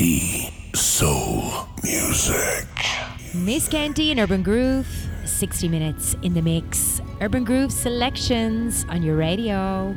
Soul Music. Miss Canty and Urban Groove, 60 minutes in the mix. Urban Groove selections on your radio.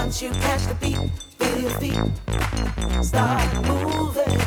Once you catch the beat, feel your feet start moving.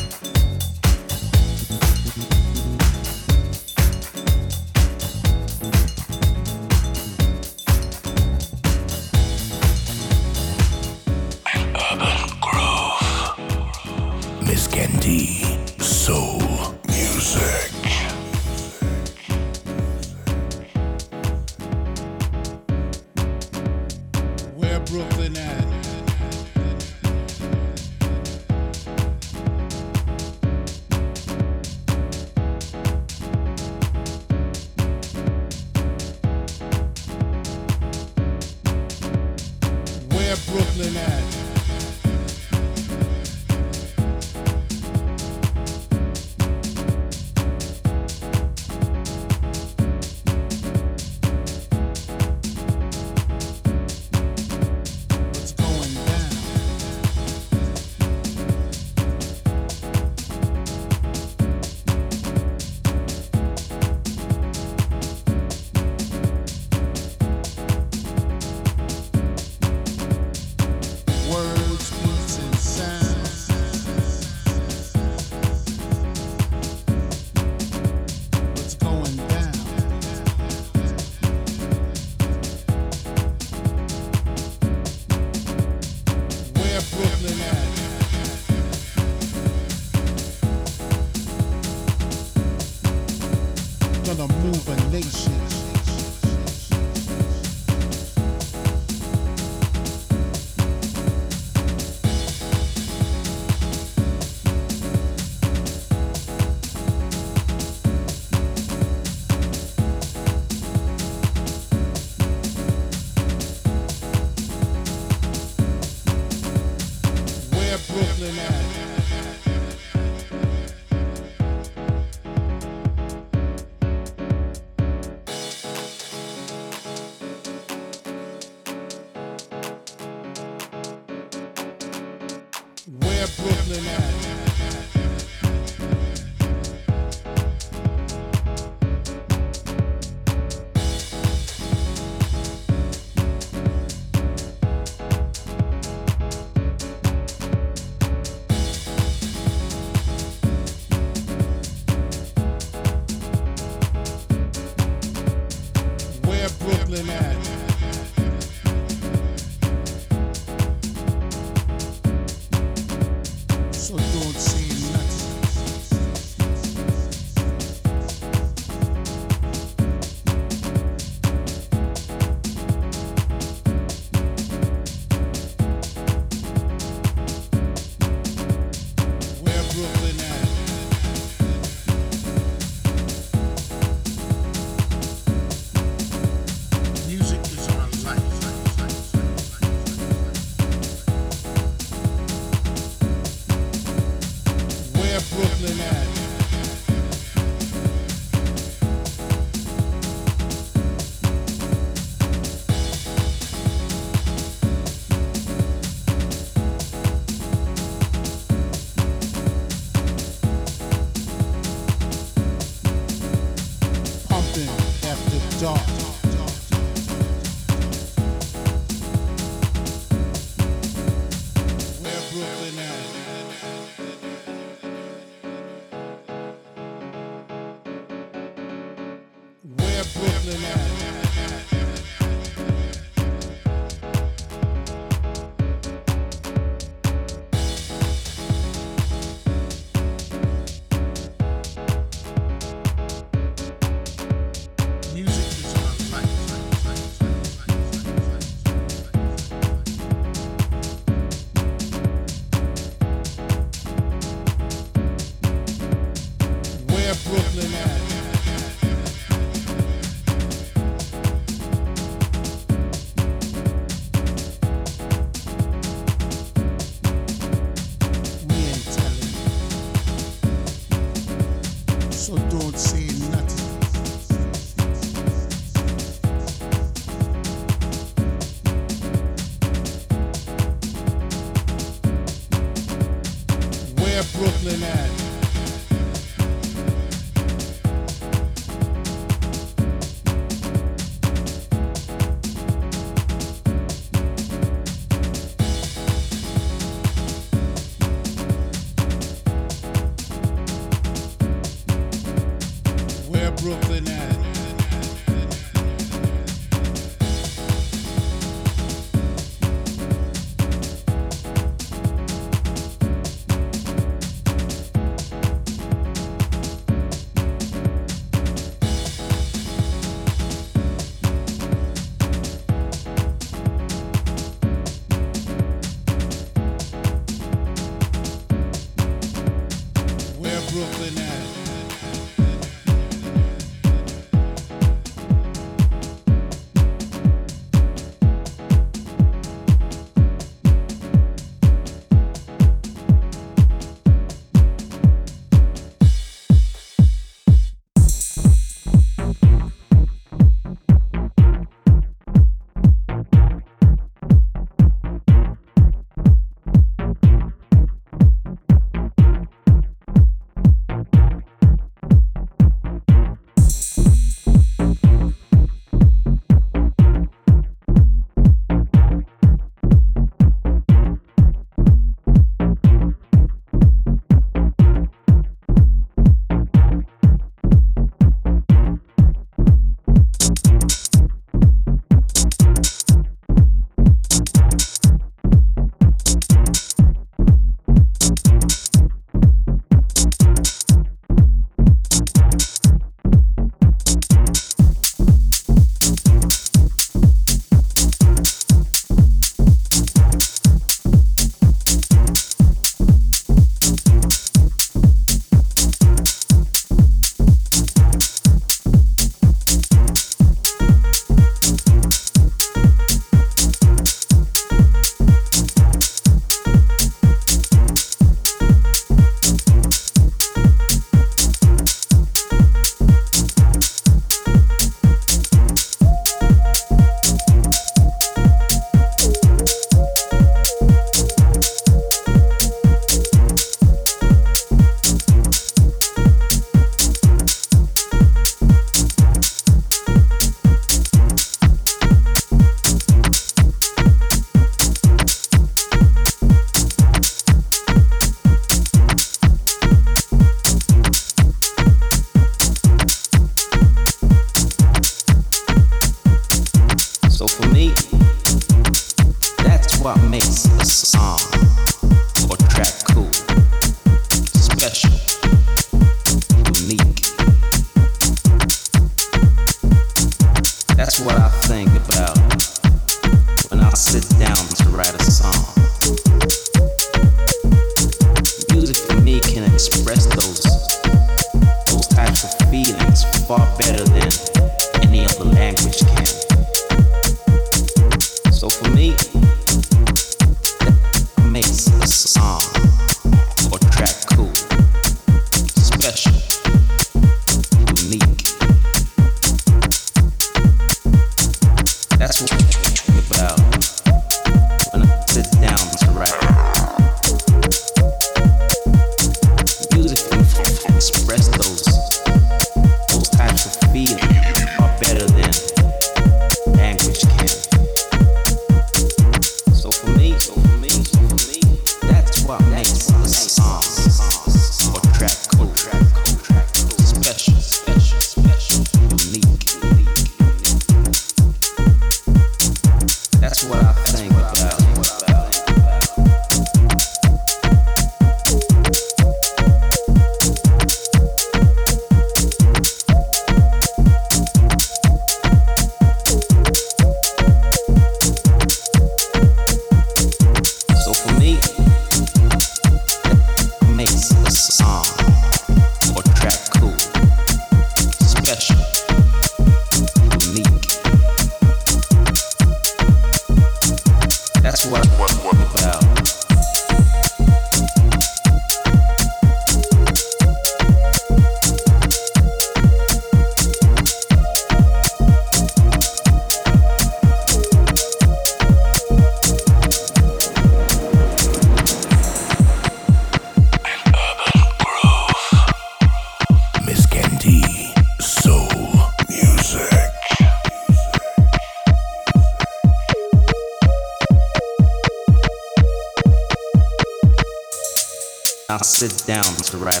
sit down to write.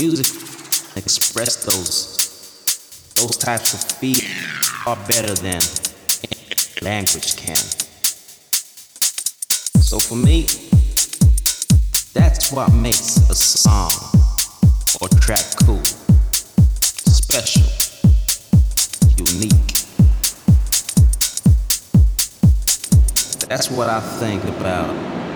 Music express those those types of feelings are better than language can. So for me, that's what makes a song or track cool, special, unique. That's what I think about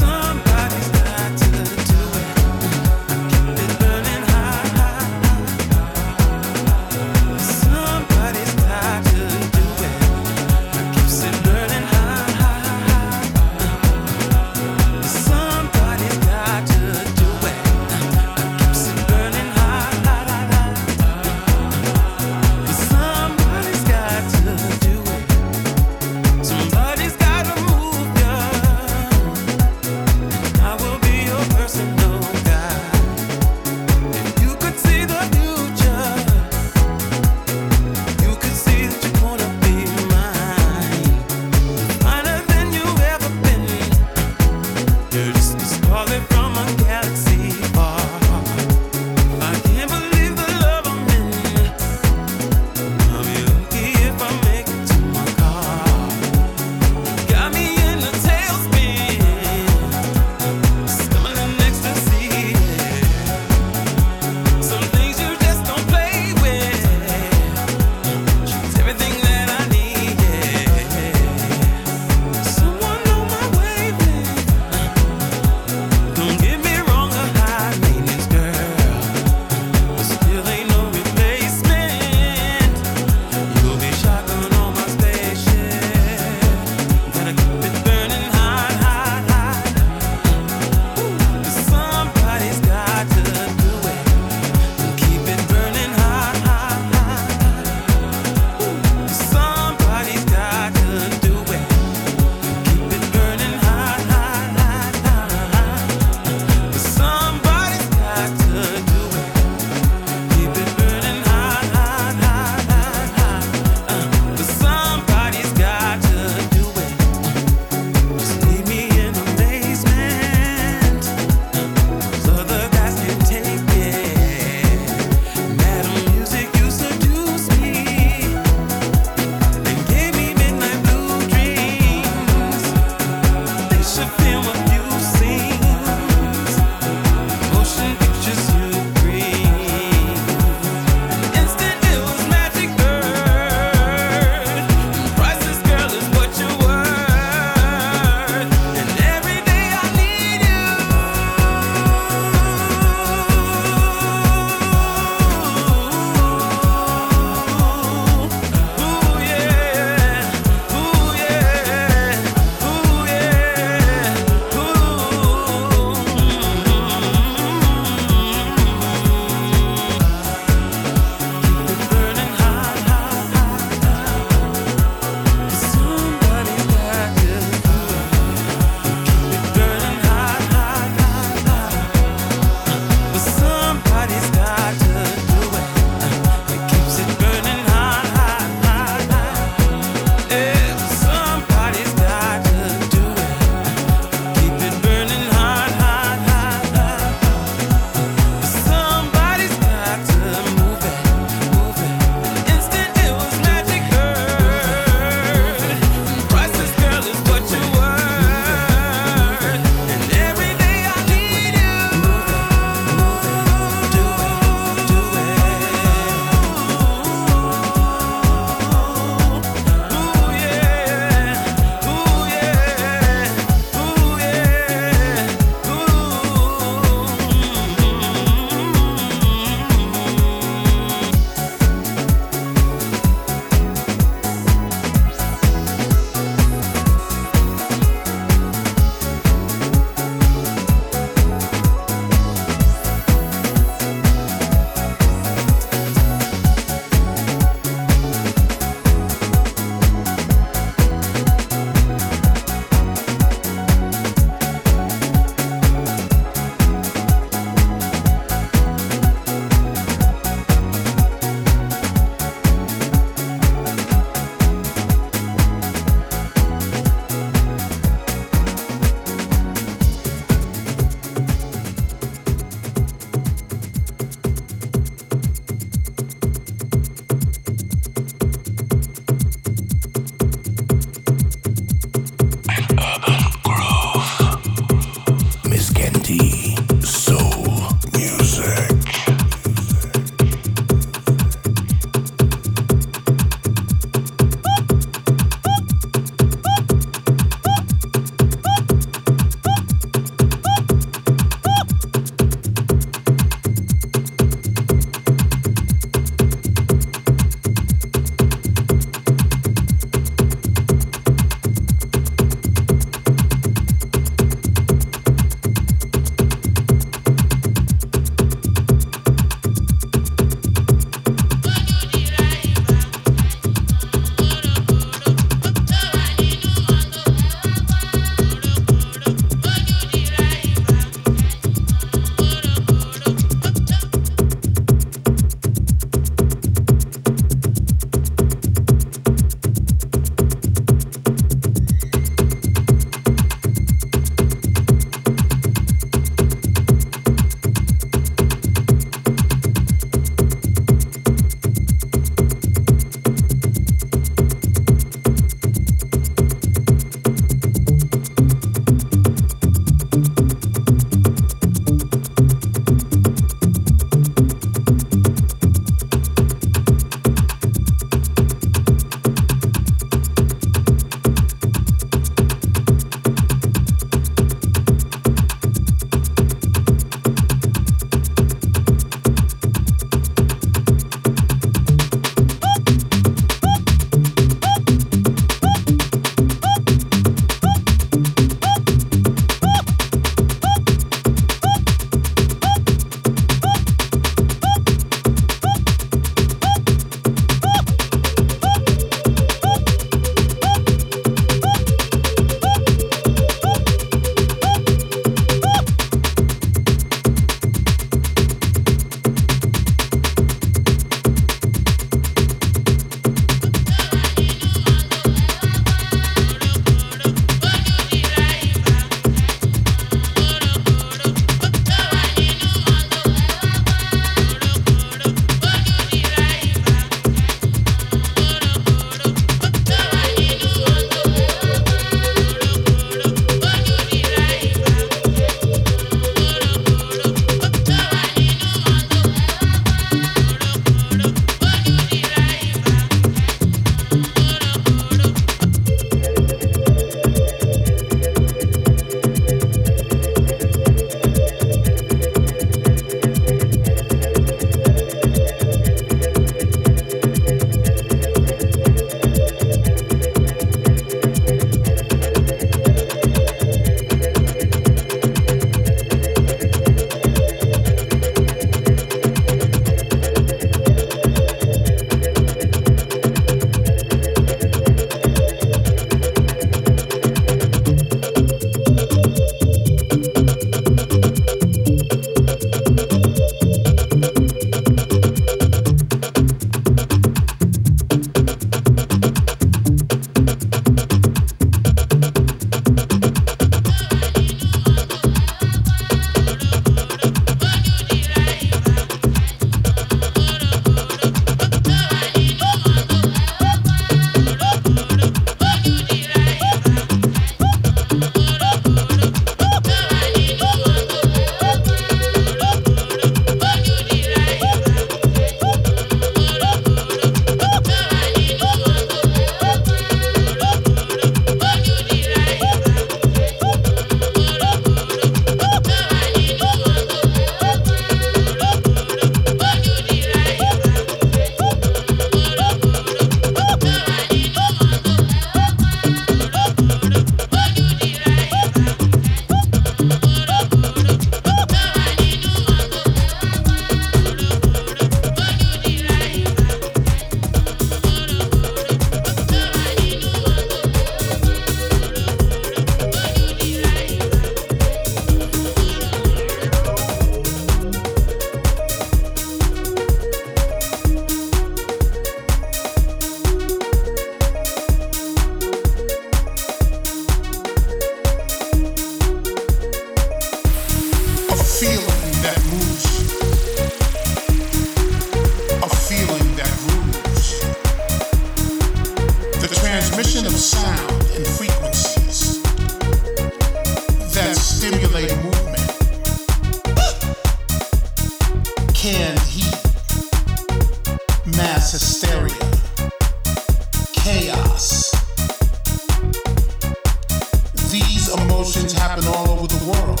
happen all over the world.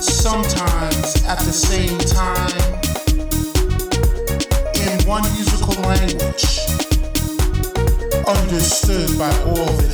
Sometimes at the same time, in one musical language, understood by all that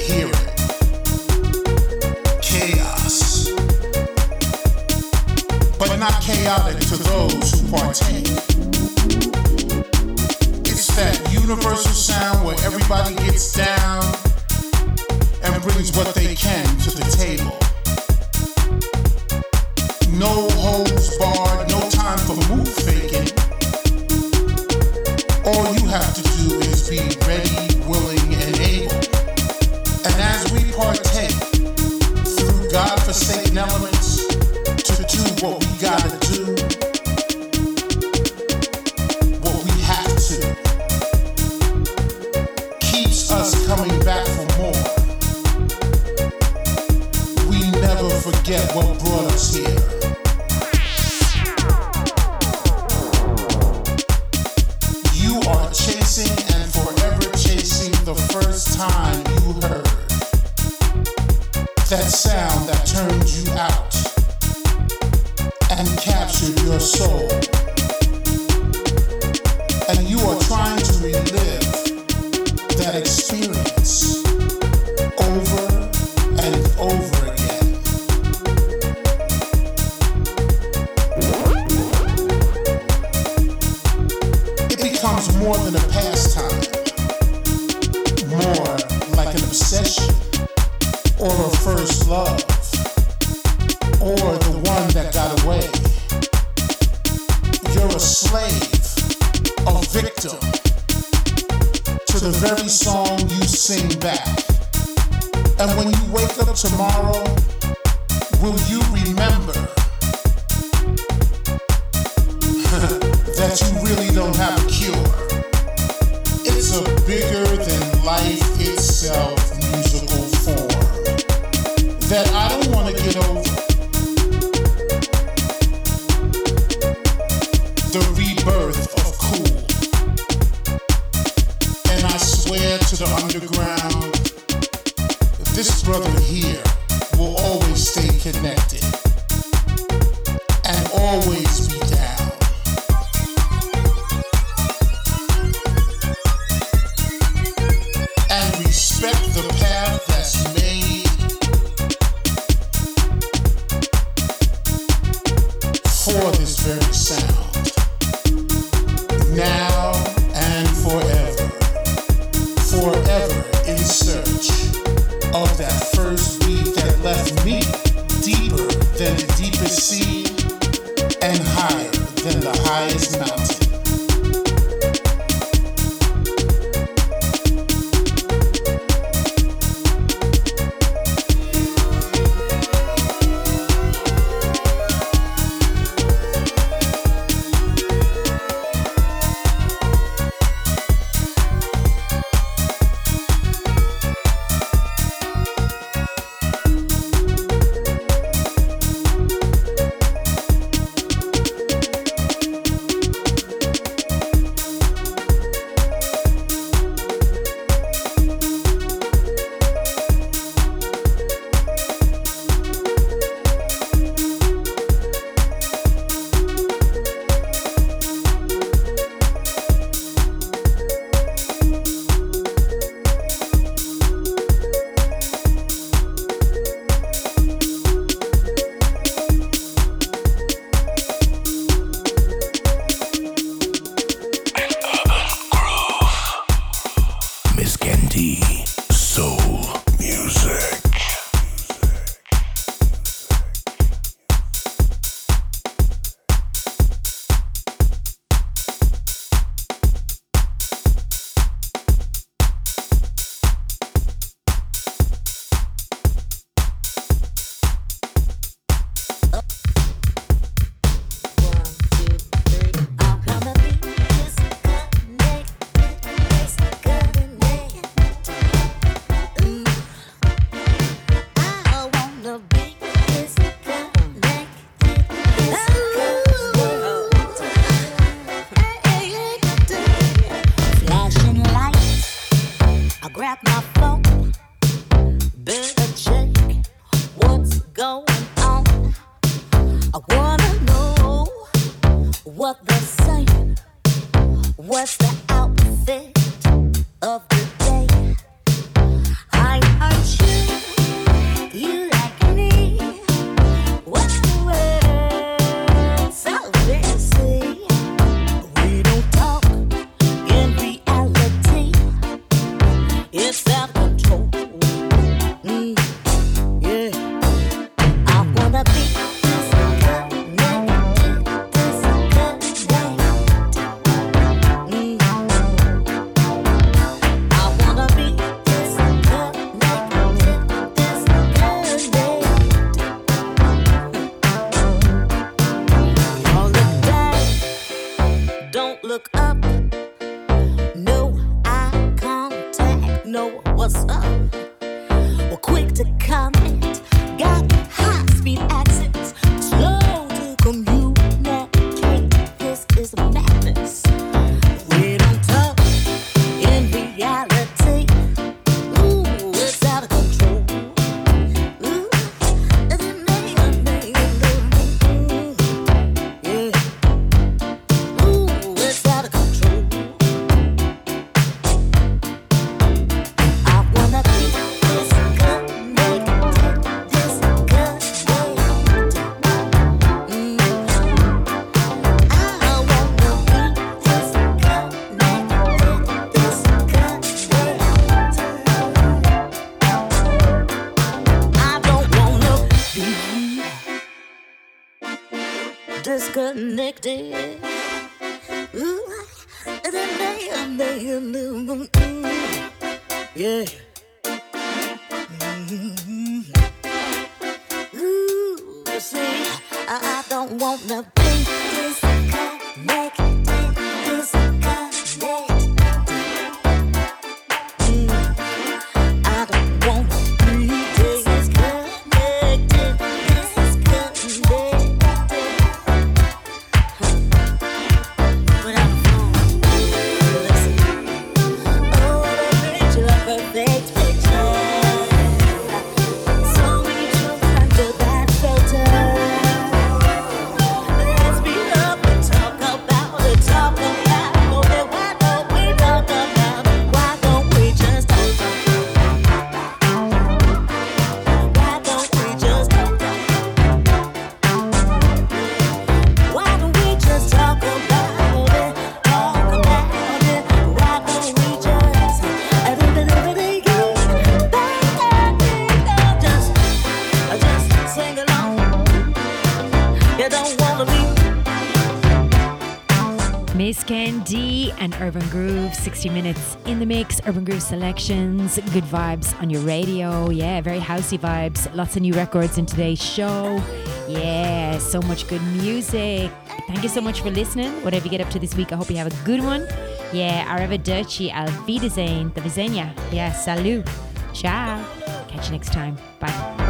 victim to the very song you sing back. And when you wake up tomorrow, will you remember that you disconnected. 60 minutes in the mix, Urban Groove selections, good vibes on your radio. Yeah, very housey vibes. Lots of new records in today's show. Yeah, so much good music. Thank you so much for listening. Whatever you get up to this week, I hope you have a good one. Yeah, arrivederci, al wiedersehen, the Visenya. Yeah, salut. Ciao. Catch you next time. Bye.